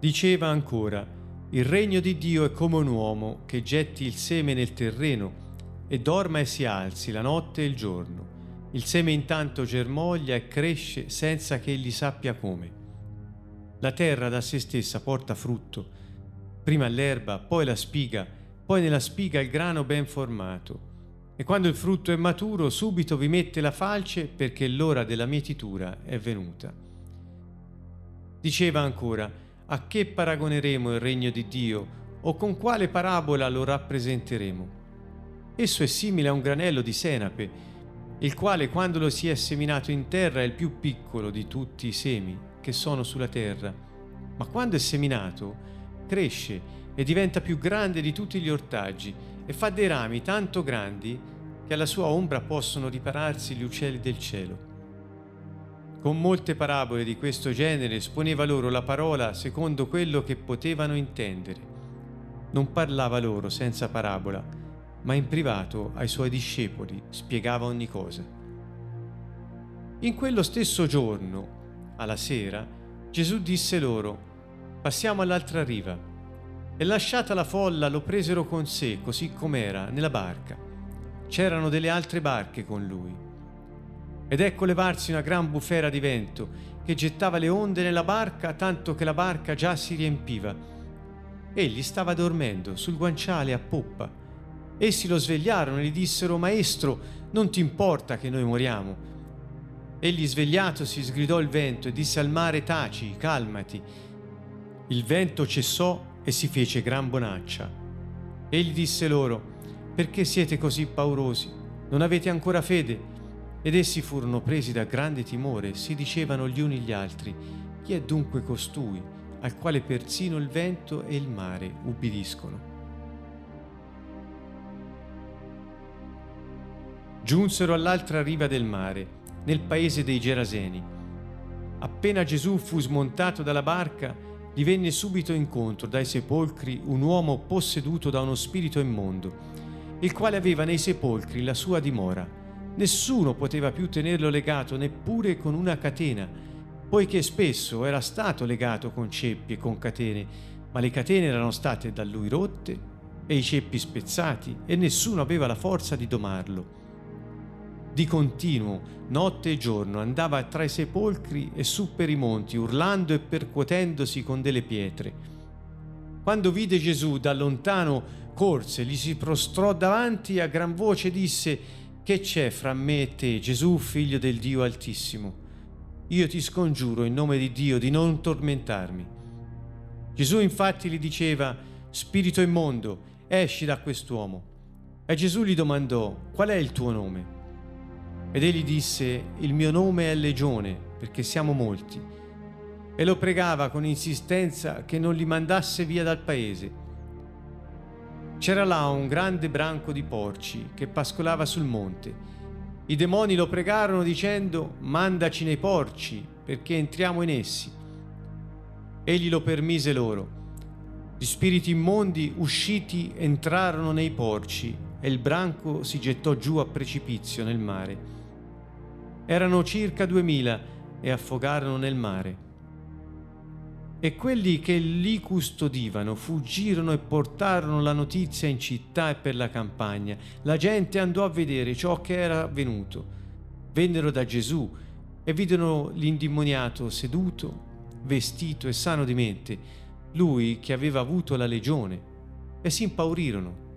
Diceva ancora, il regno di Dio è come un uomo che getti il seme nel terreno e dorma e si alzi la notte e il giorno. Il seme intanto germoglia e cresce senza che egli sappia come. La terra da se stessa porta frutto, prima l'erba, poi la spiga, poi nella spiga il grano ben formato. E quando il frutto è maturo, subito vi mette la falce perché l'ora della mietitura è venuta. Diceva ancora, a che paragoneremo il regno di Dio o con quale parabola lo rappresenteremo? Esso è simile a un granello di senape, il quale quando lo si è seminato in terra è il più piccolo di tutti i semi che sono sulla terra, ma quando è seminato cresce e diventa più grande di tutti gli ortaggi e fa dei rami tanto grandi che alla sua ombra possono ripararsi gli uccelli del cielo. Con molte parabole di questo genere esponeva loro la parola secondo quello che potevano intendere. Non parlava loro senza parabola, ma in privato ai suoi discepoli spiegava ogni cosa. In quello stesso giorno, alla sera, Gesù disse loro, passiamo all'altra riva. E lasciata la folla lo presero con sé, così com'era, nella barca. C'erano delle altre barche con lui. Ed ecco levarsi una gran bufera di vento che gettava le onde nella barca tanto che la barca già si riempiva. Egli stava dormendo sul guanciale a poppa Essi lo svegliarono e gli dissero, Maestro, non ti importa che noi moriamo? Egli svegliatosi sgridò il vento e disse al mare, Taci, calmati. Il vento cessò e si fece gran bonaccia. Egli disse loro, Perché siete così paurosi? Non avete ancora fede? Ed essi furono presi da grande timore si dicevano gli uni gli altri, Chi è dunque costui, al quale persino il vento e il mare ubbidiscono? Giunsero all'altra riva del mare, nel paese dei Geraseni. Appena Gesù fu smontato dalla barca, gli venne subito incontro dai sepolcri un uomo posseduto da uno spirito immondo, il quale aveva nei sepolcri la sua dimora. Nessuno poteva più tenerlo legato neppure con una catena, poiché spesso era stato legato con ceppi e con catene, ma le catene erano state da lui rotte e i ceppi spezzati e nessuno aveva la forza di domarlo. Di continuo, notte e giorno, andava tra i sepolcri e su per i monti, urlando e percuotendosi con delle pietre. Quando vide Gesù da lontano, corse, gli si prostrò davanti e a gran voce disse, Che c'è fra me e te, Gesù, figlio del Dio Altissimo? Io ti scongiuro in nome di Dio di non tormentarmi. Gesù infatti gli diceva, Spirito immondo, esci da quest'uomo. E Gesù gli domandò, Qual è il tuo nome? Ed egli disse, il mio nome è Legione, perché siamo molti. E lo pregava con insistenza che non li mandasse via dal paese. C'era là un grande branco di porci che pascolava sul monte. I demoni lo pregarono dicendo, mandaci nei porci, perché entriamo in essi. Egli lo permise loro. Gli spiriti immondi usciti entrarono nei porci e il branco si gettò giù a precipizio nel mare erano circa duemila e affogarono nel mare. E quelli che lì custodivano fuggirono e portarono la notizia in città e per la campagna. La gente andò a vedere ciò che era avvenuto. Vennero da Gesù e videro l'indimoniato seduto, vestito e sano di mente, lui che aveva avuto la legione, e si impaurirono.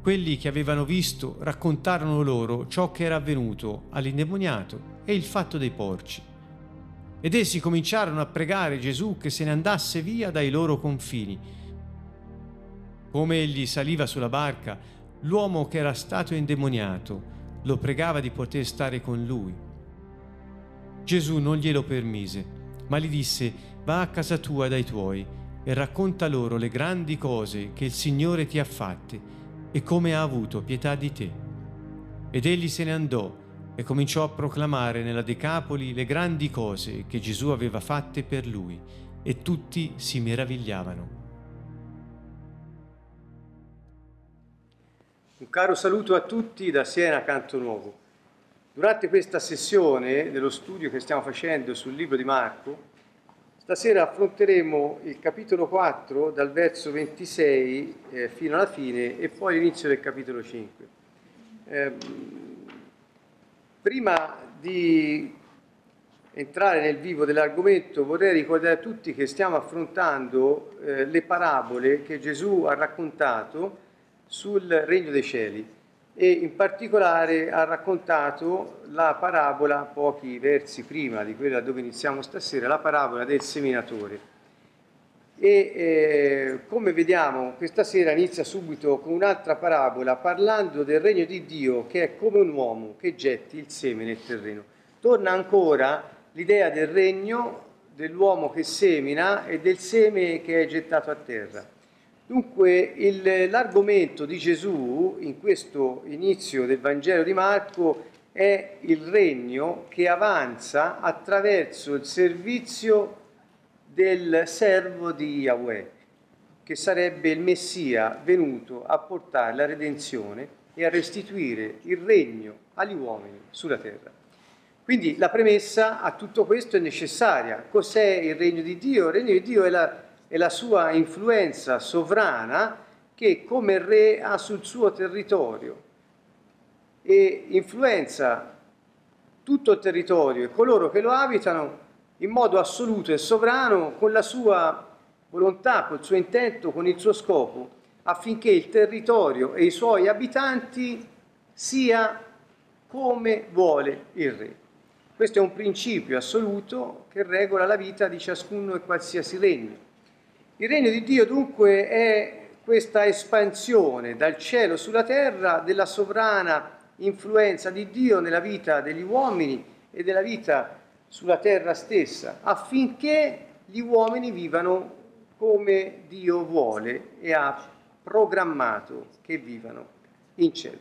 Quelli che avevano visto raccontarono loro ciò che era avvenuto all'indemoniato e il fatto dei porci. Ed essi cominciarono a pregare Gesù che se ne andasse via dai loro confini. Come egli saliva sulla barca, l'uomo che era stato indemoniato lo pregava di poter stare con lui. Gesù non glielo permise, ma gli disse, va a casa tua dai tuoi e racconta loro le grandi cose che il Signore ti ha fatte e come ha avuto pietà di te. Ed egli se ne andò e cominciò a proclamare nella Decapoli le grandi cose che Gesù aveva fatte per lui, e tutti si meravigliavano. Un caro saluto a tutti da Siena Canto Nuovo. Durante questa sessione dello studio che stiamo facendo sul libro di Marco, Stasera affronteremo il capitolo 4 dal verso 26 eh, fino alla fine e poi l'inizio del capitolo 5. Eh, prima di entrare nel vivo dell'argomento vorrei ricordare a tutti che stiamo affrontando eh, le parabole che Gesù ha raccontato sul regno dei cieli e in particolare ha raccontato la parabola, pochi versi prima di quella dove iniziamo stasera, la parabola del seminatore. E eh, come vediamo questa sera inizia subito con un'altra parabola parlando del regno di Dio che è come un uomo che getti il seme nel terreno. Torna ancora l'idea del regno dell'uomo che semina e del seme che è gettato a terra. Dunque il, l'argomento di Gesù in questo inizio del Vangelo di Marco è il regno che avanza attraverso il servizio del servo di Yahweh, che sarebbe il Messia venuto a portare la redenzione e a restituire il regno agli uomini sulla terra. Quindi la premessa a tutto questo è necessaria. Cos'è il regno di Dio? Il regno di Dio è la e la sua influenza sovrana che come re ha sul suo territorio e influenza tutto il territorio e coloro che lo abitano in modo assoluto e sovrano con la sua volontà, col suo intento, con il suo scopo, affinché il territorio e i suoi abitanti sia come vuole il re. Questo è un principio assoluto che regola la vita di ciascuno e qualsiasi regno. Il regno di Dio dunque è questa espansione dal cielo sulla terra della sovrana influenza di Dio nella vita degli uomini e della vita sulla terra stessa, affinché gli uomini vivano come Dio vuole e ha programmato che vivano in cielo.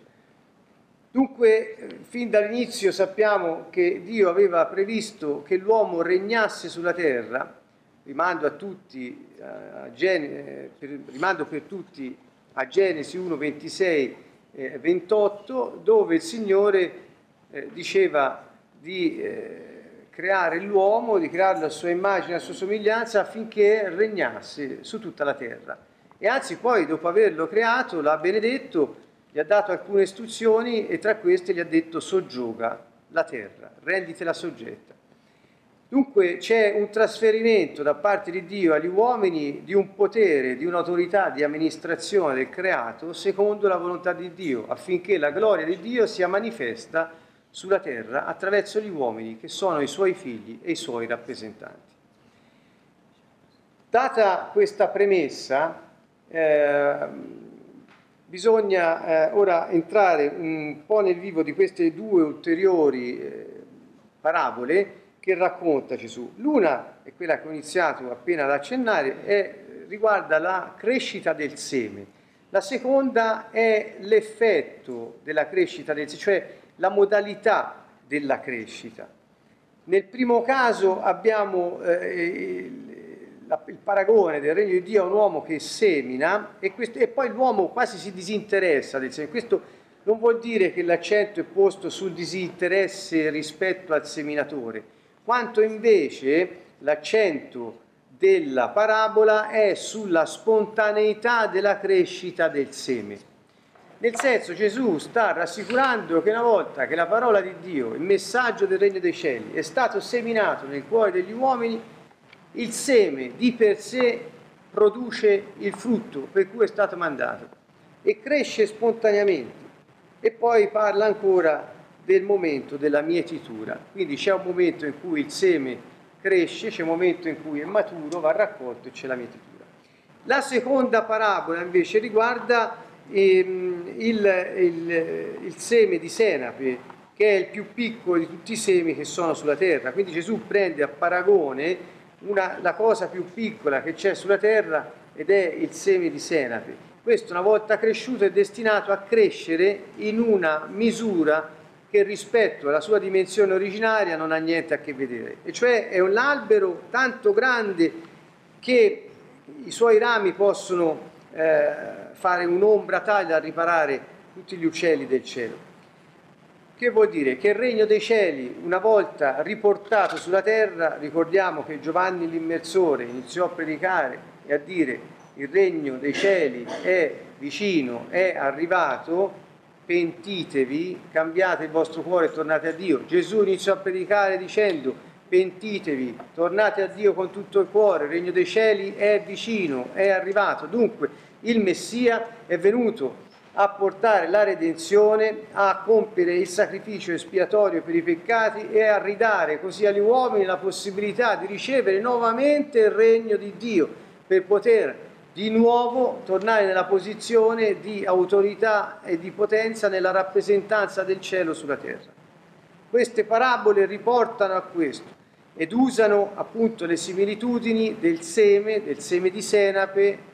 Dunque, fin dall'inizio sappiamo che Dio aveva previsto che l'uomo regnasse sulla terra rimando a tutti, a Gen- per, rimando per tutti a Genesi 1, 26, eh, 28, dove il Signore eh, diceva di eh, creare l'uomo, di crearlo a sua immagine, a sua somiglianza, affinché regnasse su tutta la terra. E anzi poi, dopo averlo creato, l'ha benedetto, gli ha dato alcune istruzioni e tra queste gli ha detto soggioga la terra, renditela soggetta. Dunque c'è un trasferimento da parte di Dio agli uomini di un potere, di un'autorità di amministrazione del creato secondo la volontà di Dio, affinché la gloria di Dio sia manifesta sulla terra attraverso gli uomini che sono i suoi figli e i suoi rappresentanti. Data questa premessa, eh, bisogna eh, ora entrare un po' nel vivo di queste due ulteriori eh, parabole che racconta Gesù. L'una è quella che ho iniziato appena ad accennare, è, riguarda la crescita del seme. La seconda è l'effetto della crescita del seme, cioè la modalità della crescita. Nel primo caso abbiamo eh, il, la, il, paragone del regno di Dio a un uomo che semina e, questo, e poi l'uomo quasi si disinteressa del seme. Questo non vuol dire che l'accento è posto sul disinteresse rispetto al seminatore, quanto invece l'accento della parabola è sulla spontaneità della crescita del seme. Nel senso Gesù sta rassicurando che una volta che la parola di Dio, il messaggio del regno dei cieli, è stato seminato nel cuore degli uomini, il seme di per sé produce il frutto per cui è stato mandato e cresce spontaneamente. E poi parla ancora del momento della mietitura. Quindi c'è un momento in cui il seme cresce, c'è un momento in cui è maturo, va raccolto e c'è la mietitura. La seconda parabola invece riguarda ehm, il, il, il seme di senape, che è il più piccolo di tutti i semi che sono sulla terra. Quindi Gesù prende a paragone una, la cosa più piccola che c'è sulla terra ed è il seme di senape. Questo una volta cresciuto è destinato a crescere in una misura che rispetto alla sua dimensione originaria non ha niente a che vedere, e cioè è un albero tanto grande che i suoi rami possono eh, fare un'ombra tale da riparare tutti gli uccelli del cielo. Che vuol dire? Che il regno dei cieli, una volta riportato sulla terra, ricordiamo che Giovanni l'immersore iniziò a predicare e a dire il regno dei cieli è vicino, è arrivato, pentitevi, cambiate il vostro cuore e tornate a Dio. Gesù iniziò a predicare dicendo pentitevi, tornate a Dio con tutto il cuore, il regno dei cieli è vicino, è arrivato. Dunque il Messia è venuto a portare la redenzione, a compiere il sacrificio espiatorio per i peccati e a ridare così agli uomini la possibilità di ricevere nuovamente il regno di Dio per poter di nuovo tornare nella posizione di autorità e di potenza nella rappresentanza del cielo sulla terra. Queste parabole riportano a questo ed usano appunto le similitudini del seme, del seme di senape,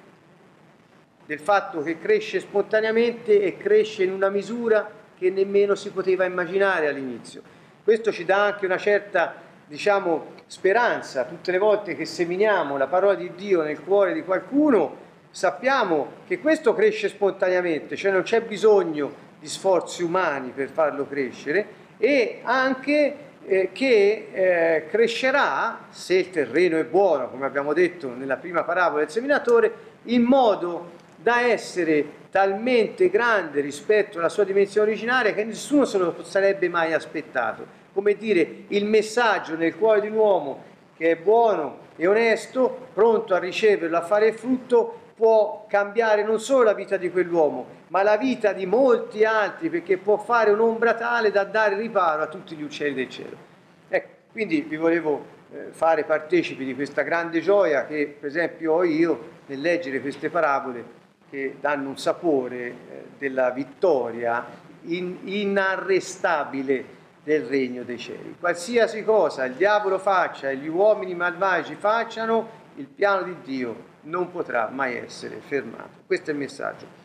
del fatto che cresce spontaneamente e cresce in una misura che nemmeno si poteva immaginare all'inizio. Questo ci dà anche una certa, diciamo, speranza. Tutte le volte che seminiamo la parola di Dio nel cuore di qualcuno, sappiamo che questo cresce spontaneamente, cioè non c'è bisogno di sforzi umani per farlo crescere e anche eh, che eh, crescerà, se il terreno è buono, come abbiamo detto nella prima parabola del seminatore, in modo da essere talmente grande rispetto alla sua dimensione originaria che nessuno se lo sarebbe mai aspettato. Come dire, il messaggio nel cuore di un uomo che è buono e onesto, pronto a riceverlo, a fare frutto, può cambiare non solo la vita di quell'uomo, ma la vita di molti altri, perché può fare un'ombra tale da dare riparo a tutti gli uccelli del cielo. Ecco, quindi vi volevo eh, fare partecipi di questa grande gioia che per esempio ho io nel leggere queste parabole che danno un sapore eh, della vittoria in, inarrestabile del regno dei cieli. Qualsiasi cosa il diavolo faccia e gli uomini malvagi facciano, il piano di Dio non potrà mai essere fermato. Questo è il messaggio.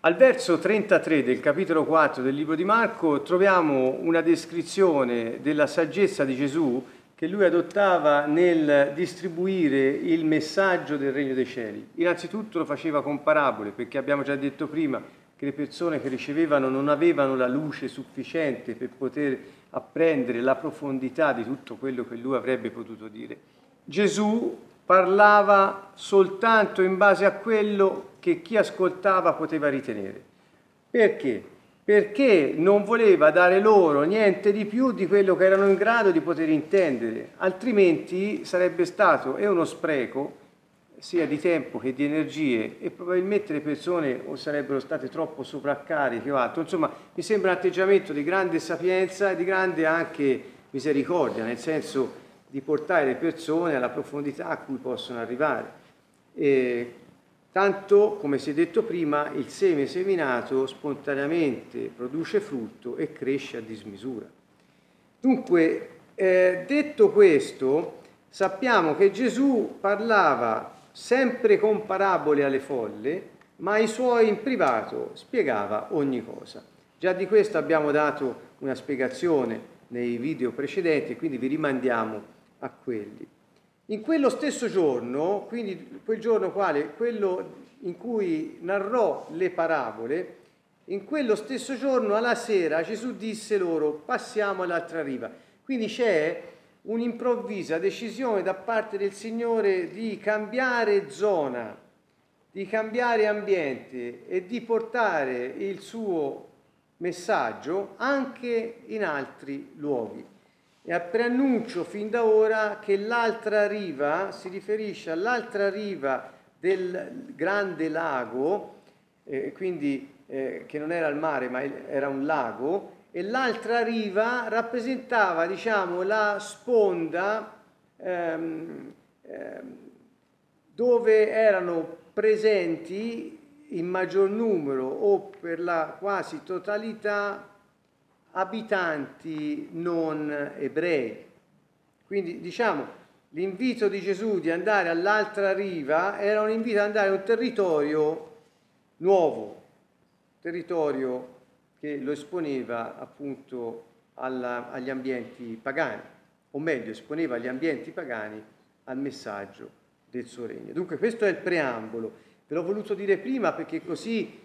Al verso 33 del capitolo 4 del libro di Marco troviamo una descrizione della saggezza di Gesù che lui adottava nel distribuire il messaggio del regno dei cieli. Innanzitutto lo faceva con parabole, perché abbiamo già detto prima che le persone che ricevevano non avevano la luce sufficiente per poter apprendere la profondità di tutto quello che lui avrebbe potuto dire. Gesù parlava soltanto in base a quello che chi ascoltava poteva ritenere. Perché? Perché non voleva dare loro niente di più di quello che erano in grado di poter intendere, altrimenti sarebbe stato e uno spreco sia di tempo che di energie e probabilmente le persone o sarebbero state troppo sovraccariche o altro. Insomma, mi sembra un atteggiamento di grande sapienza e di grande anche misericordia, nel senso di portare le persone alla profondità a cui possono arrivare. E Tanto, come si è detto prima, il seme seminato spontaneamente produce frutto e cresce a dismisura. Dunque, eh, detto questo, sappiamo che Gesù parlava sempre con parabole alle folle, ma ai suoi in privato spiegava ogni cosa. Già di questo abbiamo dato una spiegazione nei video precedenti, quindi vi rimandiamo a quelli. In quello stesso giorno, quindi quel giorno quale, quello in cui narrò le parabole, in quello stesso giorno alla sera Gesù disse loro passiamo all'altra riva. Quindi c'è un'improvvisa decisione da parte del Signore di cambiare zona, di cambiare ambiente e di portare il suo messaggio anche in altri luoghi. E preannuncio fin da ora che l'altra riva si riferisce all'altra riva del grande lago, eh, quindi eh, che non era il mare ma era un lago, e l'altra riva rappresentava diciamo, la sponda ehm, ehm, dove erano presenti in maggior numero o per la quasi totalità abitanti non ebrei. Quindi diciamo l'invito di Gesù di andare all'altra riva era un invito ad andare a un territorio nuovo, territorio che lo esponeva appunto alla, agli ambienti pagani, o meglio esponeva agli ambienti pagani al messaggio del suo regno. Dunque questo è il preambolo, ve l'ho voluto dire prima perché così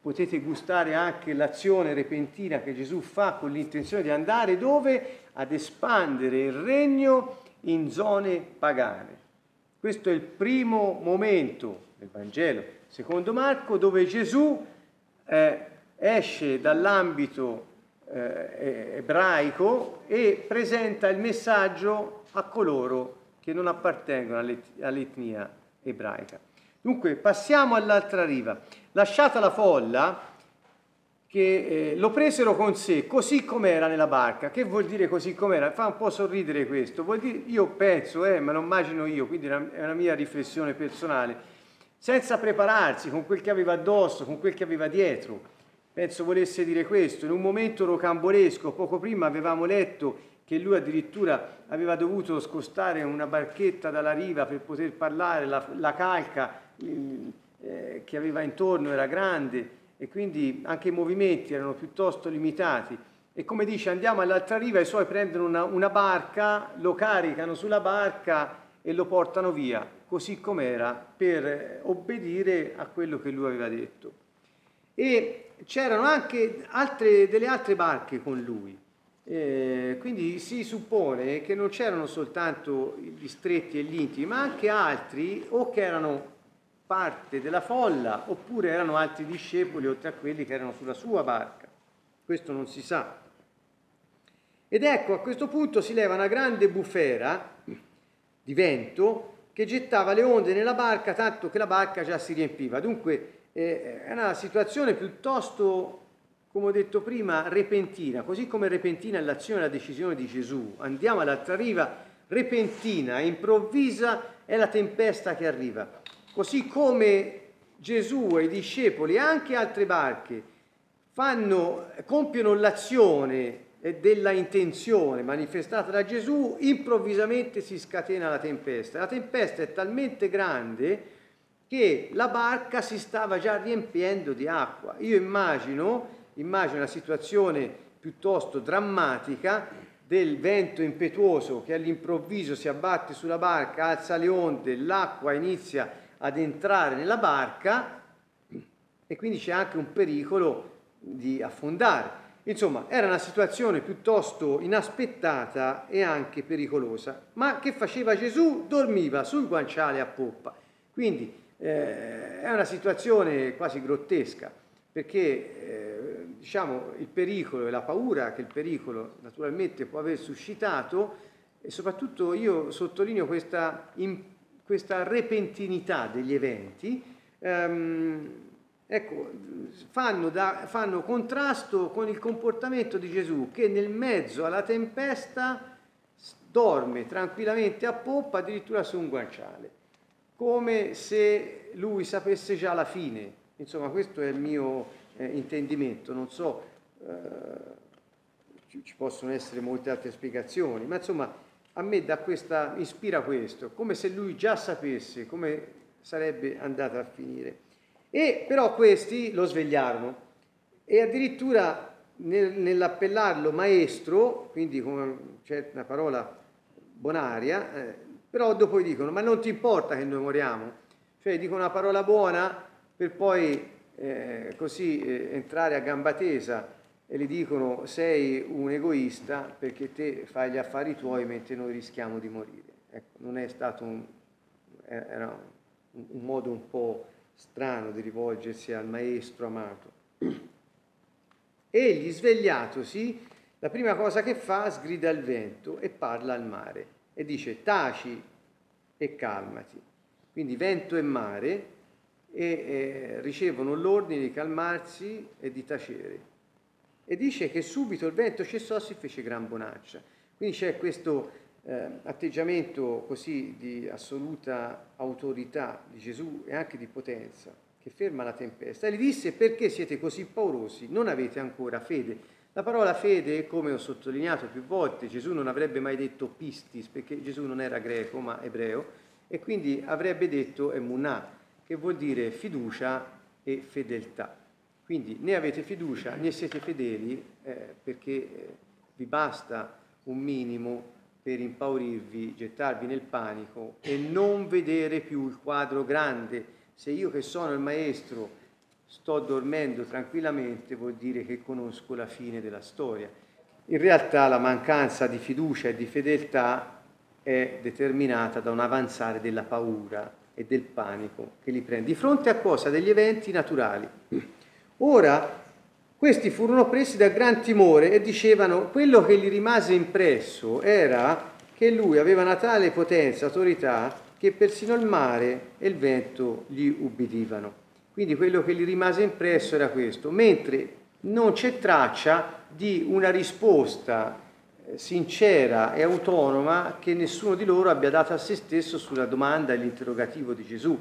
potete gustare anche l'azione repentina che Gesù fa con l'intenzione di andare dove? Ad espandere il regno in zone pagane. Questo è il primo momento del Vangelo, secondo Marco, dove Gesù eh, esce dall'ambito eh, ebraico e presenta il messaggio a coloro che non appartengono all'etnia ebraica. Dunque passiamo all'altra riva. Lasciata la folla, che eh, lo presero con sé così com'era nella barca. Che vuol dire così com'era? Fa un po' sorridere questo. Vuol dire, io penso, eh, ma lo immagino io, quindi è una mia riflessione personale, senza prepararsi con quel che aveva addosso, con quel che aveva dietro. Penso volesse dire questo. In un momento rocambolesco, poco prima avevamo letto che lui addirittura aveva dovuto scostare una barchetta dalla riva per poter parlare, la, la calca eh, che aveva intorno era grande e quindi anche i movimenti erano piuttosto limitati. E come dice, andiamo all'altra riva, i suoi prendono una, una barca, lo caricano sulla barca e lo portano via, così com'era, per obbedire a quello che lui aveva detto. E c'erano anche altre, delle altre barche con lui. Eh, quindi si suppone che non c'erano soltanto gli stretti e gli intimi, ma anche altri o che erano parte della folla oppure erano altri discepoli oltre a quelli che erano sulla sua barca. Questo non si sa. Ed ecco, a questo punto si leva una grande bufera di vento che gettava le onde nella barca tanto che la barca già si riempiva. Dunque eh, è una situazione piuttosto come ho detto prima, repentina, così come repentina è l'azione e la decisione di Gesù. Andiamo all'altra riva, repentina, improvvisa è la tempesta che arriva. Così come Gesù e i discepoli e anche altre barche fanno, compiono l'azione della intenzione manifestata da Gesù, improvvisamente si scatena la tempesta. La tempesta è talmente grande che la barca si stava già riempiendo di acqua. Io immagino immagina una situazione piuttosto drammatica del vento impetuoso che all'improvviso si abbatte sulla barca, alza le onde, l'acqua inizia ad entrare nella barca e quindi c'è anche un pericolo di affondare. Insomma, era una situazione piuttosto inaspettata e anche pericolosa. Ma che faceva Gesù? Dormiva sul guanciale a poppa. Quindi eh, è una situazione quasi grottesca, perché eh, diciamo, il pericolo e la paura che il pericolo naturalmente può aver suscitato e soprattutto io sottolineo questa, in, questa repentinità degli eventi, ehm, ecco, fanno, da, fanno contrasto con il comportamento di Gesù che nel mezzo alla tempesta dorme tranquillamente a poppa addirittura su un guanciale, come se lui sapesse già la fine. Insomma, questo è il mio eh, intendimento, non so, eh, ci, possono essere molte altre spiegazioni, ma insomma a me da questa, ispira questo, come se lui già sapesse come sarebbe andata a finire. E però questi lo svegliarono e addirittura nel, nell'appellarlo maestro, quindi con c'è una parola bonaria, eh, però dopo gli dicono ma non ti importa che noi moriamo? Cioè dicono una parola buona per poi eh, così eh, entrare a gamba tesa e gli dicono sei un egoista perché te fai gli affari tuoi mentre noi rischiamo di morire. Ecco, non è stato un, era un, un modo un po' strano di rivolgersi al maestro amato. Egli, svegliatosi, la prima cosa che fa, sgrida il vento e parla al mare e dice taci e calmati. Quindi vento e mare e eh, ricevono l'ordine di calmarsi e di tacere. E dice che subito il vento cessò si fece gran bonaccia. Quindi c'è questo eh, atteggiamento così di assoluta autorità di Gesù e anche di potenza che ferma la tempesta. E gli disse perché siete così paurosi? Non avete ancora fede. La parola fede, come ho sottolineato più volte, Gesù non avrebbe mai detto pistis, perché Gesù non era greco ma ebreo, e quindi avrebbe detto emunah, che vuol dire fiducia e fedeltà. Quindi né avete fiducia né siete fedeli eh, perché eh, vi basta un minimo per impaurirvi, gettarvi nel panico e non vedere più il quadro grande. Se io che sono il maestro sto dormendo tranquillamente vuol dire che conosco la fine della storia. In realtà la mancanza di fiducia e di fedeltà è determinata da un avanzare della paura e del panico che li prende. Di fronte a cosa? Degli eventi naturali. Ora, questi furono presi da gran timore e dicevano quello che gli rimase impresso era che lui aveva una tale potenza, autorità, che persino il mare e il vento gli ubbidivano. Quindi quello che gli rimase impresso era questo, mentre non c'è traccia di una risposta eh, sincera e autonoma che nessuno di loro abbia dato a se stesso sulla domanda e l'interrogativo di Gesù.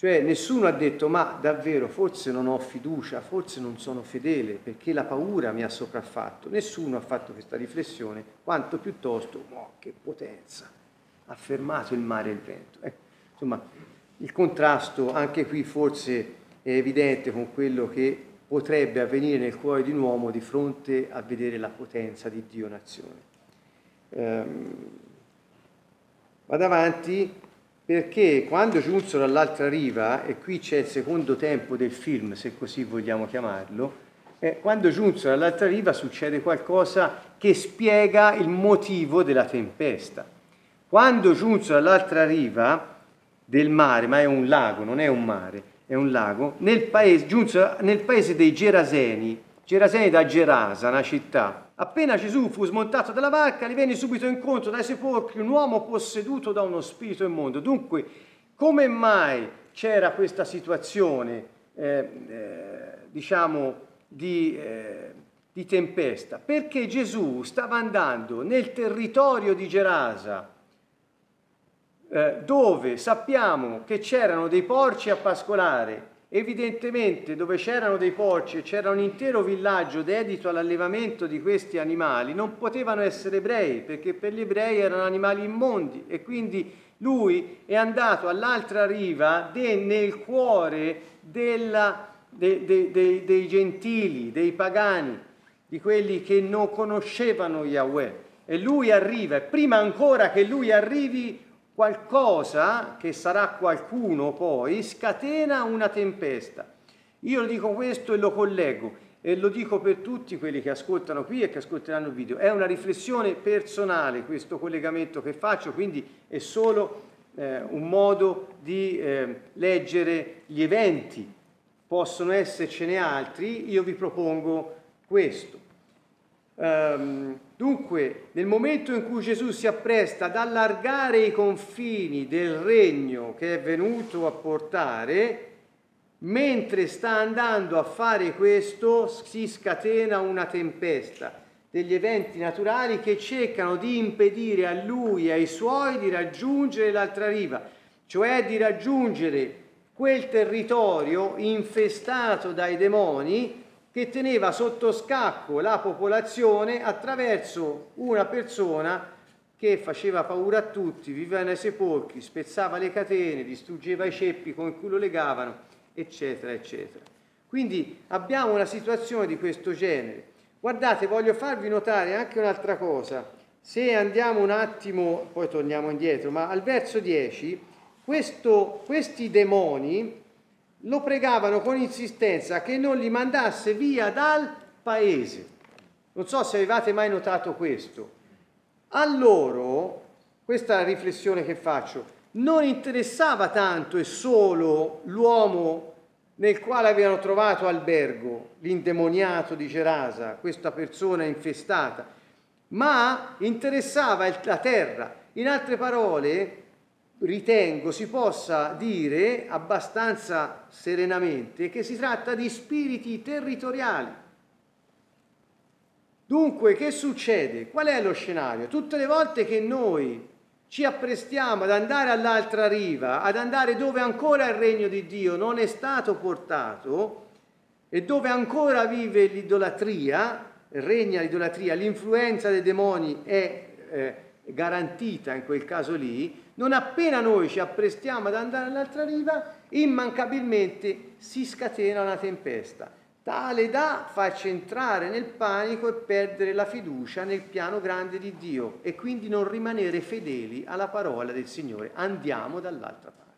Cioè nessuno ha detto ma davvero forse non ho fiducia, forse non sono fedele perché la paura mi ha sopraffatto. Nessuno ha fatto questa riflessione, quanto piuttosto, oh, che potenza, ha fermato il mare e il vento. Eh, insomma, il contrasto anche qui forse è evidente con quello che potrebbe avvenire nel cuore di un uomo di fronte a vedere la potenza di Dio nazione. Ehm, vado avanti perché quando giunsero all'altra riva, e qui c'è il secondo tempo del film, se così vogliamo chiamarlo, eh, quando giunsero all'altra riva succede qualcosa che spiega il motivo della tempesta. Quando giunsero all'altra riva, del mare, ma è un lago, non è un mare, è un lago, nel paese, giunse nel paese dei Geraseni, Geraseni da Gerasa, una città. Appena Gesù fu smontato dalla barca, gli venne subito incontro dai sepolcri un uomo posseduto da uno spirito immondo. Dunque, come mai c'era questa situazione, eh, eh, diciamo, di, eh, di tempesta? Perché Gesù stava andando nel territorio di Gerasa, eh, dove sappiamo che c'erano dei porci a pascolare, evidentemente dove c'erano dei porci e c'era un intero villaggio dedito all'allevamento di questi animali, non potevano essere ebrei, perché per gli ebrei erano animali immondi e quindi lui è andato all'altra riva de, nel cuore della, de, de, dei gentili, dei pagani, di quelli che non conoscevano Yahweh. E lui arriva, e prima ancora che lui arrivi, qualcosa che sarà qualcuno poi scatena una tempesta. Io dico questo e lo collego e lo dico per tutti quelli che ascoltano qui e che ascolteranno il video. È una riflessione personale questo collegamento che faccio, quindi è solo eh, un modo di eh, leggere gli eventi. Possono essercene altri, io vi propongo questo. Um, dunque, nel momento in cui Gesù si appresta ad allargare i confini del regno che è venuto a portare, mentre sta andando a fare questo, si scatena una tempesta, degli eventi naturali che cercano di impedire a lui e ai suoi di raggiungere l'altra riva, cioè di raggiungere quel territorio infestato dai demoni che teneva sotto scacco la popolazione attraverso una persona che faceva paura a tutti, viveva nei sepolcri, spezzava le catene, distruggeva i ceppi con cui lo legavano, eccetera, eccetera. Quindi abbiamo una situazione di questo genere. Guardate, voglio farvi notare anche un'altra cosa. Se andiamo un attimo, poi torniamo indietro, ma al verso 10, questo, questi demoni lo pregavano con insistenza che non li mandasse via dal paese. Non so se avevate mai notato questo. A loro, questa riflessione che faccio, non interessava tanto e solo l'uomo nel quale avevano trovato albergo, l'indemoniato di Gerasa, questa persona infestata, ma interessava la terra. In altre parole, ritengo si possa dire abbastanza serenamente che si tratta di spiriti territoriali. Dunque, che succede? Qual è lo scenario? Tutte le volte che noi ci apprestiamo ad andare all'altra riva, ad andare dove ancora il regno di Dio non è stato portato e dove ancora vive l'idolatria, regna l'idolatria, l'influenza dei demoni è eh, garantita in quel caso lì, non appena noi ci apprestiamo ad andare all'altra riva, immancabilmente si scatena una tempesta, tale da farci entrare nel panico e perdere la fiducia nel piano grande di Dio e quindi non rimanere fedeli alla parola del Signore. Andiamo dall'altra parte.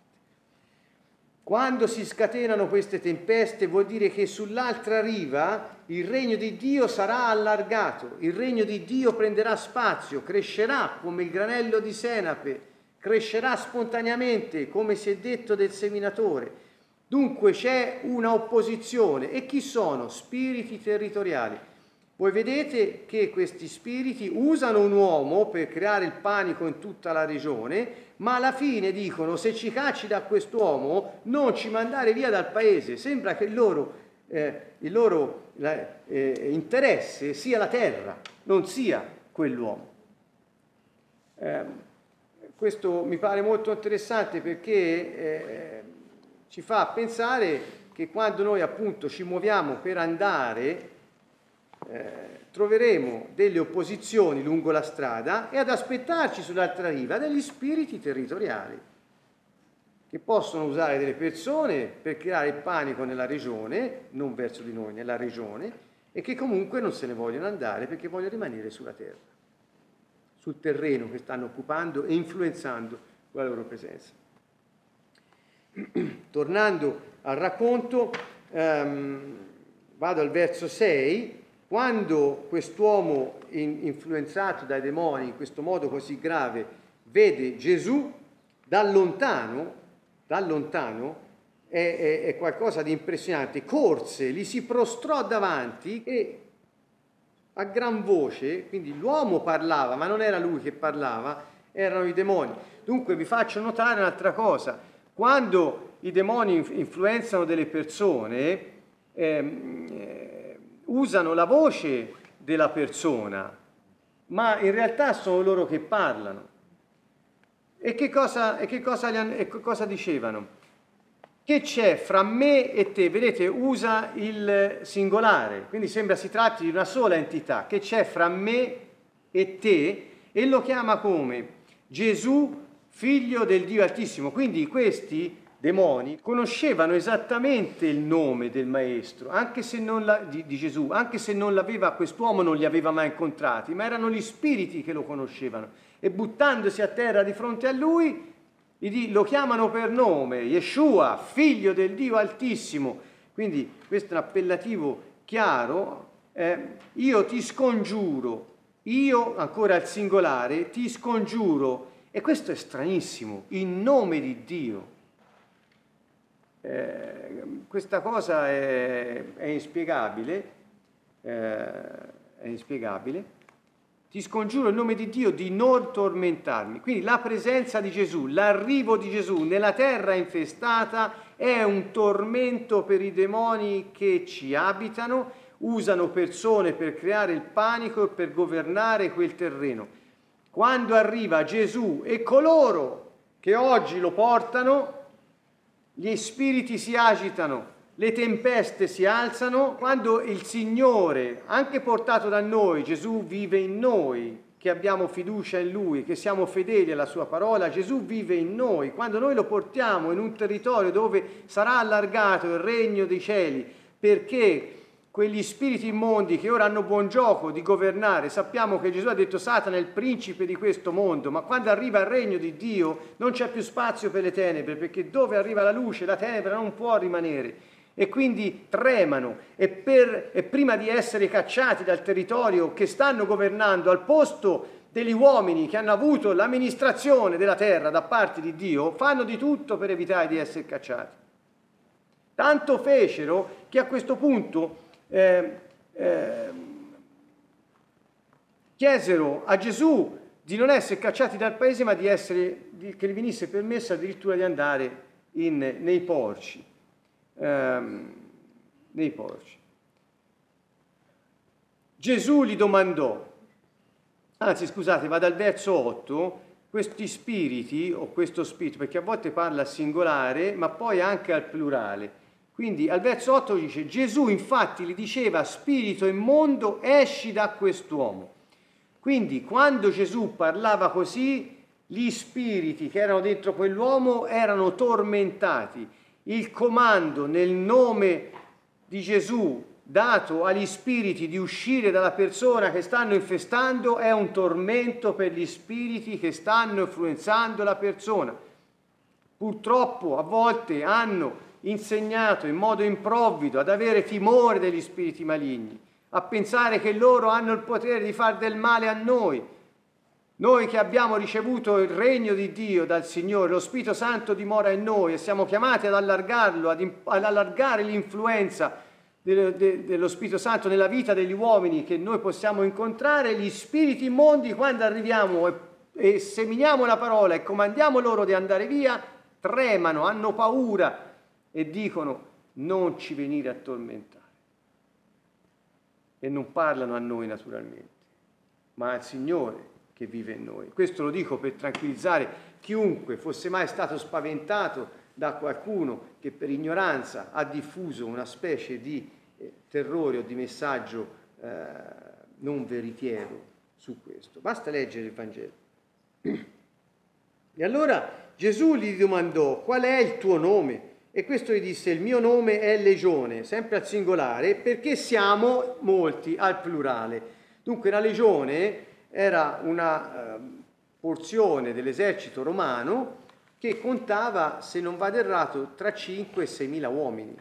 Quando si scatenano queste tempeste vuol dire che sull'altra riva il regno di Dio sarà allargato, il regno di Dio prenderà spazio, crescerà come il granello di senape, crescerà spontaneamente come si è detto del seminatore. Dunque c'è una opposizione e chi sono? Spiriti territoriali. Voi vedete che questi spiriti usano un uomo per creare il panico in tutta la regione, ma alla fine dicono se ci cacci da quest'uomo non ci mandare via dal paese. Sembra che il loro, eh, il loro eh, interesse sia la terra, non sia quell'uomo. Eh, questo mi pare molto interessante perché eh, ci fa pensare che quando noi appunto ci muoviamo per andare eh, troveremo delle opposizioni lungo la strada e ad aspettarci sull'altra riva degli spiriti territoriali che possono usare delle persone per creare il panico nella regione, non verso di noi, nella regione, e che comunque non se ne vogliono andare perché vogliono rimanere sulla terra, sul terreno che stanno occupando e influenzando con la loro presenza. Tornando al racconto, ehm, vado al verso 6, quando quest'uomo influenzato dai demoni in questo modo così grave vede Gesù da lontano, da lontano è, è, è qualcosa di impressionante, corse, gli si prostrò davanti e a gran voce, quindi l'uomo parlava, ma non era lui che parlava, erano i demoni. Dunque vi faccio notare un'altra cosa, quando i demoni influenzano delle persone, ehm, eh, usano la voce della persona, ma in realtà sono loro che parlano. E che cosa, e che cosa, e cosa dicevano? Che c'è fra me e te? Vedete, usa il singolare, quindi sembra si tratti di una sola entità. Che c'è fra me e te? E lo chiama come? Gesù, figlio del Dio Altissimo. Quindi questi demoni conoscevano esattamente il nome del maestro, anche se non la, di, di, Gesù, anche se non l'aveva quest'uomo, non li aveva mai incontrati, ma erano gli spiriti che lo conoscevano. E buttandosi a terra di fronte a lui, lo chiamano per nome, Yeshua, figlio del Dio Altissimo. Quindi questo è un appellativo chiaro. Eh, io ti scongiuro, io ancora al singolare, ti scongiuro. E questo è stranissimo, in nome di Dio. Eh, questa cosa è, è inspiegabile, eh, è inspiegabile. Ti scongiuro in nome di Dio di non tormentarmi. Quindi la presenza di Gesù, l'arrivo di Gesù nella terra infestata è un tormento per i demoni che ci abitano, usano persone per creare il panico e per governare quel terreno. Quando arriva Gesù e coloro che oggi lo portano, gli spiriti si agitano, le tempeste si alzano, quando il Signore, anche portato da noi, Gesù vive in noi, che abbiamo fiducia in Lui, che siamo fedeli alla Sua parola, Gesù vive in noi. Quando noi lo portiamo in un territorio dove sarà allargato il regno dei cieli, perché quegli spiriti immondi che ora hanno buon gioco di governare, sappiamo che Gesù ha detto Satana è il principe di questo mondo, ma quando arriva il regno di Dio non c'è più spazio per le tenebre, perché dove arriva la luce la tenebra non può rimanere e quindi tremano e, per, e prima di essere cacciati dal territorio che stanno governando al posto degli uomini che hanno avuto l'amministrazione della terra da parte di Dio, fanno di tutto per evitare di essere cacciati. Tanto fecero che a questo punto eh, eh, chiesero a Gesù di non essere cacciati dal paese, ma di essere, di, che gli venisse permesso addirittura di andare in, nei porci. Ehm, nei porci. Gesù gli domandò, anzi scusate, va dal verso 8, questi spiriti o questo spirito, perché a volte parla singolare, ma poi anche al plurale. Quindi al verso 8 dice, Gesù infatti gli diceva, spirito immondo, esci da quest'uomo. Quindi quando Gesù parlava così, gli spiriti che erano dentro quell'uomo erano tormentati. Il comando nel nome di Gesù dato agli spiriti di uscire dalla persona che stanno infestando è un tormento per gli spiriti che stanno influenzando la persona. purtroppo a volte hanno insegnato in modo improvvido ad avere timore degli spiriti maligni, a pensare che loro hanno il potere di fare del male a noi. Noi che abbiamo ricevuto il regno di Dio dal Signore, lo Spirito Santo dimora in noi e siamo chiamati ad allargarlo, ad, imp- ad allargare l'influenza de- de- dello Spirito Santo nella vita degli uomini che noi possiamo incontrare, gli spiriti immondi quando arriviamo e, e seminiamo la parola e comandiamo loro di andare via, tremano, hanno paura e dicono non ci venire a tormentare. E non parlano a noi naturalmente, ma al Signore che vive in noi. Questo lo dico per tranquillizzare chiunque fosse mai stato spaventato da qualcuno che per ignoranza ha diffuso una specie di eh, terrore o di messaggio eh, non veritiero su questo. Basta leggere il Vangelo. E allora Gesù gli domandò qual è il tuo nome? E questo gli disse, il mio nome è legione, sempre al singolare, perché siamo molti al plurale. Dunque la legione era una eh, porzione dell'esercito romano che contava, se non vado errato, tra 5 e 6 mila uomini.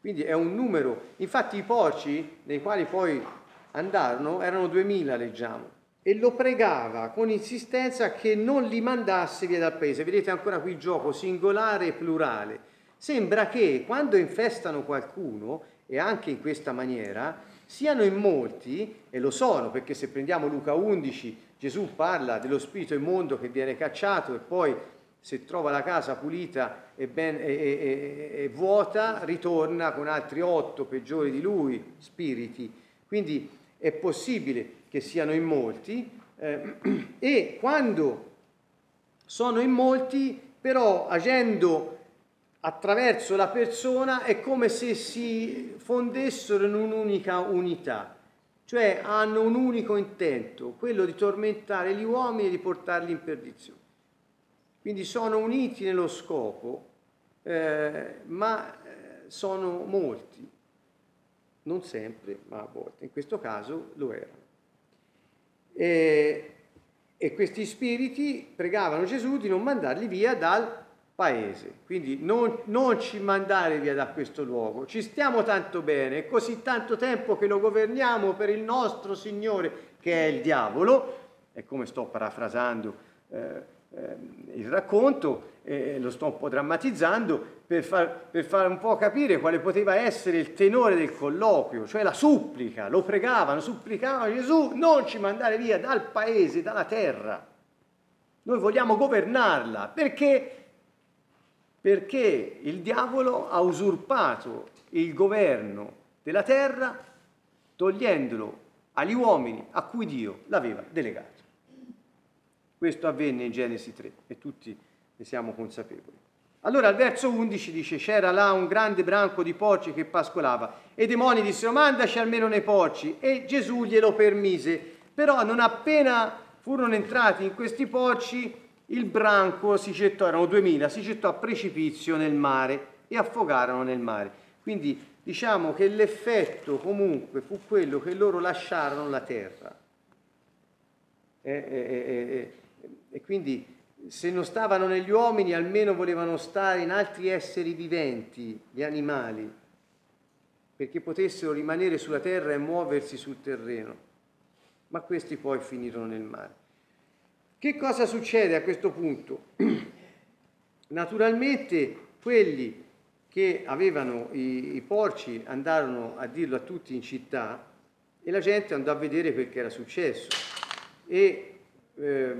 Quindi è un numero, infatti i porci nei quali poi andarono erano 2000, leggiamo, e lo pregava con insistenza che non li mandasse via dal paese. Vedete ancora qui il gioco singolare e plurale. Sembra che quando infestano qualcuno, e anche in questa maniera, siano in molti, e lo sono, perché se prendiamo Luca 11, Gesù parla dello spirito immondo che viene cacciato e poi se trova la casa pulita e, ben, e, e, e, vuota, ritorna con altri otto peggiori di lui, spiriti. Quindi è possibile che siano in molti, eh, e quando sono in molti, però agendo attraverso la persona è come se si fondessero in un'unica unità, cioè hanno un unico intento, quello di tormentare gli uomini e di portarli in perdizione. Quindi sono uniti nello scopo, eh, ma eh, sono molti, non sempre, ma a volte, in questo caso lo erano. E, e questi spiriti pregavano Gesù di non mandarli via dal paese. Quindi non, non, ci mandare via da questo luogo, ci stiamo tanto bene, così tanto tempo che lo governiamo per il nostro Signore che è il diavolo, e come sto parafrasando eh, eh, il racconto, eh, lo sto un po' drammatizzando, per far, per far un po' capire quale poteva essere il tenore del colloquio, cioè la supplica, lo pregavano, supplicavano Gesù, non ci mandare via dal paese, dalla terra. Noi vogliamo governarla perché perché il diavolo ha usurpato il governo della terra togliendolo agli uomini a cui Dio l'aveva delegato. Questo avvenne in Genesi 3 e tutti ne siamo consapevoli. Allora al verso 11 dice c'era là un grande branco di porci che pascolava e i demoni dissero mandaci almeno nei porci e Gesù glielo permise. Però non appena furono entrati in questi porci il branco si gettò, erano 2000, si gettò a precipizio nel mare e affogarono nel mare. Quindi diciamo che l'effetto comunque fu quello che loro lasciarono la terra. E, e, e, e quindi se non stavano negli uomini, almeno volevano stare in altri esseri viventi, gli animali, perché potessero rimanere sulla terra e muoversi sul terreno. Ma questi poi finirono nel mare. Che cosa succede a questo punto? Naturalmente quelli che avevano i, i, porci andarono a dirlo a tutti in città e la gente andò a vedere quel che era successo e eh,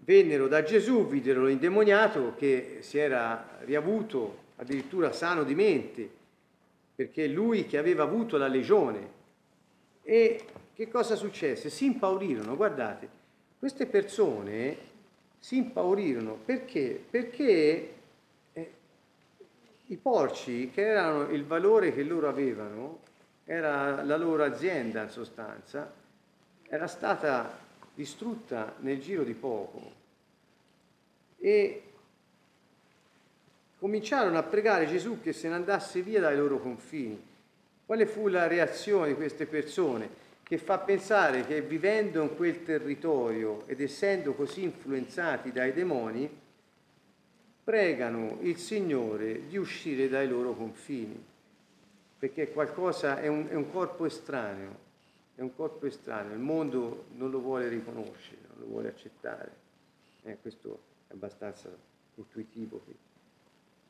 vennero da Gesù, videro l'indemoniato che si era riavuto addirittura sano di mente, perché lui che aveva avuto la legione. E che cosa successe? Si impaurirono, guardate, queste persone si impaurirono perché? Perché eh, i porci, che erano il valore che loro avevano, era la loro azienda in sostanza, era stata distrutta nel giro di poco e cominciarono a pregare Gesù che se ne andasse via dai loro confini. Quale fu la reazione di queste persone? Che fa pensare che vivendo in quel territorio ed essendo così influenzati dai demoni, pregano il Signore di uscire dai loro confini, perché qualcosa, è un, è un corpo estraneo, è un corpo estraneo, il mondo non lo vuole riconoscere, non lo vuole accettare. Eh, questo è abbastanza intuitivo qui.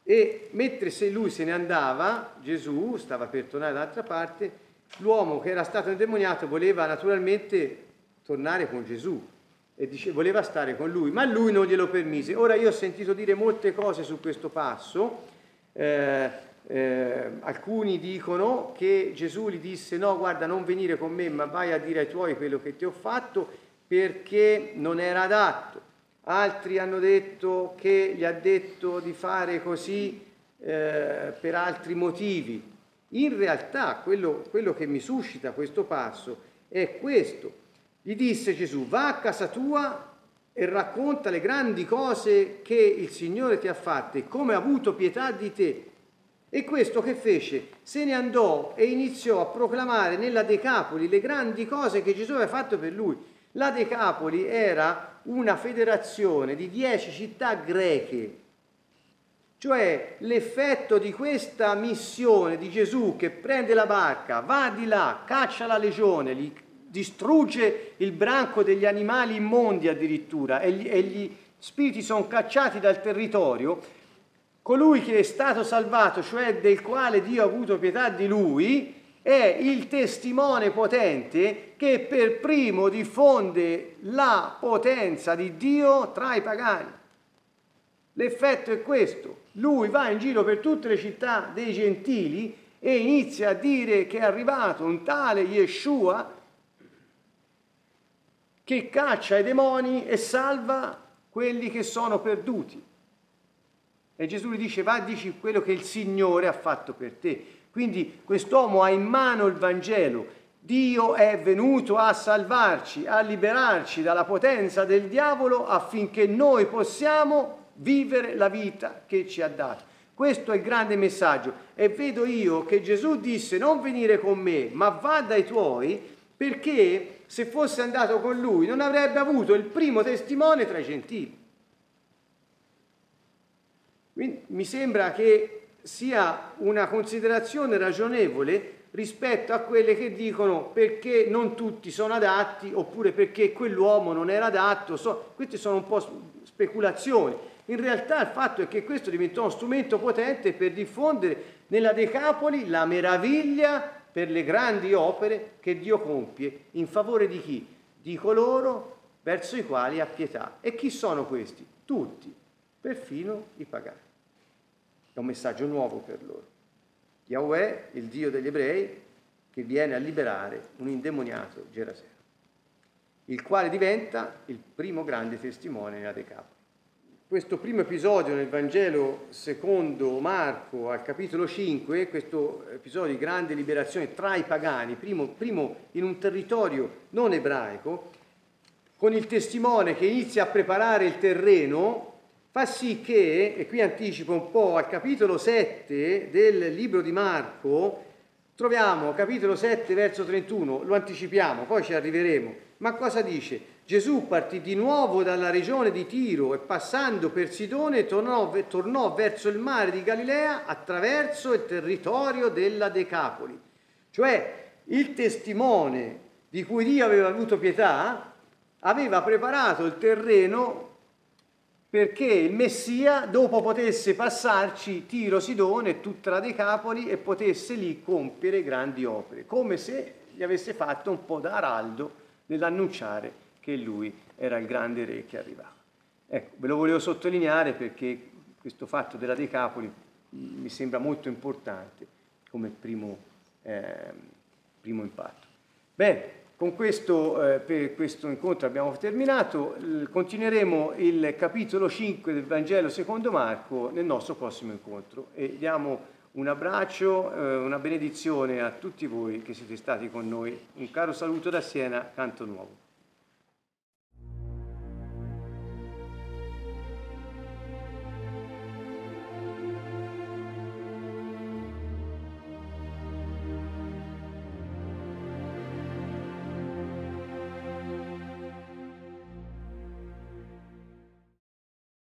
E mentre se lui se ne andava, Gesù stava per tornare dall'altra parte, l'uomo che era stato indemoniato voleva naturalmente tornare con Gesù e dice, voleva stare con lui, ma lui non glielo permise. Ora io ho sentito dire molte cose su questo passo, eh, eh, alcuni dicono che Gesù gli disse no guarda non venire con me ma vai a dire ai tuoi quello che ti ho fatto perché non era adatto altri hanno detto che gli ha detto di fare così eh, per altri motivi. In realtà quello, quello che mi suscita questo passo è questo. Gli disse Gesù, va a casa tua e racconta le grandi cose che il Signore ti ha fatte come ha avuto pietà di te. E questo che fece? Se ne andò e iniziò a proclamare nella Decapoli le grandi cose che Gesù aveva fatto per lui. La Decapoli era una federazione di dieci città greche, cioè l'effetto di questa missione di Gesù che prende la barca, va di là, caccia la legione, gli distrugge il branco degli animali immondi addirittura e gli, e gli spiriti sono cacciati dal territorio, colui che è stato salvato, cioè del quale Dio ha avuto pietà di lui, è il testimone potente che per primo diffonde la potenza di Dio tra i pagani. L'effetto è questo. Lui va in giro per tutte le città dei gentili e inizia a dire che è arrivato un tale Yeshua che caccia i demoni e salva quelli che sono perduti. E Gesù gli dice, va, dici quello che il Signore ha fatto per te. Quindi quest'uomo ha in mano il Vangelo. Dio è venuto a salvarci, a liberarci dalla potenza del diavolo affinché noi possiamo vivere la vita che ci ha dato. Questo è il grande messaggio. E vedo io che Gesù disse non venire con me, ma va dai tuoi, perché se fosse andato con lui non avrebbe avuto il primo testimone tra i gentili. Quindi mi sembra che sia una considerazione ragionevole rispetto a quelle che dicono perché non tutti sono adatti oppure perché quell'uomo non era adatto. So, queste sono un po' speculazioni. In realtà il fatto è che questo diventò uno strumento potente per diffondere nella Decapoli la meraviglia per le grandi opere che Dio compie in favore di chi? Di coloro verso i quali ha pietà. E chi sono questi? Tutti, perfino i pagani. È un messaggio nuovo per loro. Yahweh, il Dio degli ebrei, che viene a liberare un indemoniato Geraseno, il quale diventa il primo grande testimone nella Decapoli. Questo primo episodio nel Vangelo secondo Marco al capitolo 5, questo episodio di grande liberazione tra i pagani, primo, primo in un territorio non ebraico, con il testimone che inizia a preparare il terreno fa sì che, e qui anticipo un po' al capitolo 7 del libro di Marco, troviamo capitolo 7 verso 31, lo anticipiamo, poi ci arriveremo, ma cosa dice? Gesù partì di nuovo dalla regione di Tiro e passando per Sidone tornò, tornò verso il mare di Galilea attraverso il territorio della Decapoli. Cioè il testimone di cui Dio aveva avuto pietà aveva preparato il terreno perché il Messia dopo potesse passarci Tiro, Sidone e tutta la Decapoli e potesse lì compiere grandi opere, come se gli avesse fatto un po' da araldo nell'annunciare che lui era il grande re che arrivava. Ecco, ve lo volevo sottolineare perché questo fatto della Decapoli mi sembra molto importante come primo, eh, primo impatto. Bene, con questo, eh, per questo incontro abbiamo terminato, continueremo il capitolo 5 del Vangelo secondo Marco nel nostro prossimo incontro e diamo un abbraccio, eh, una benedizione a tutti voi che siete stati con noi. Un caro saluto da Siena, Canto Nuovo.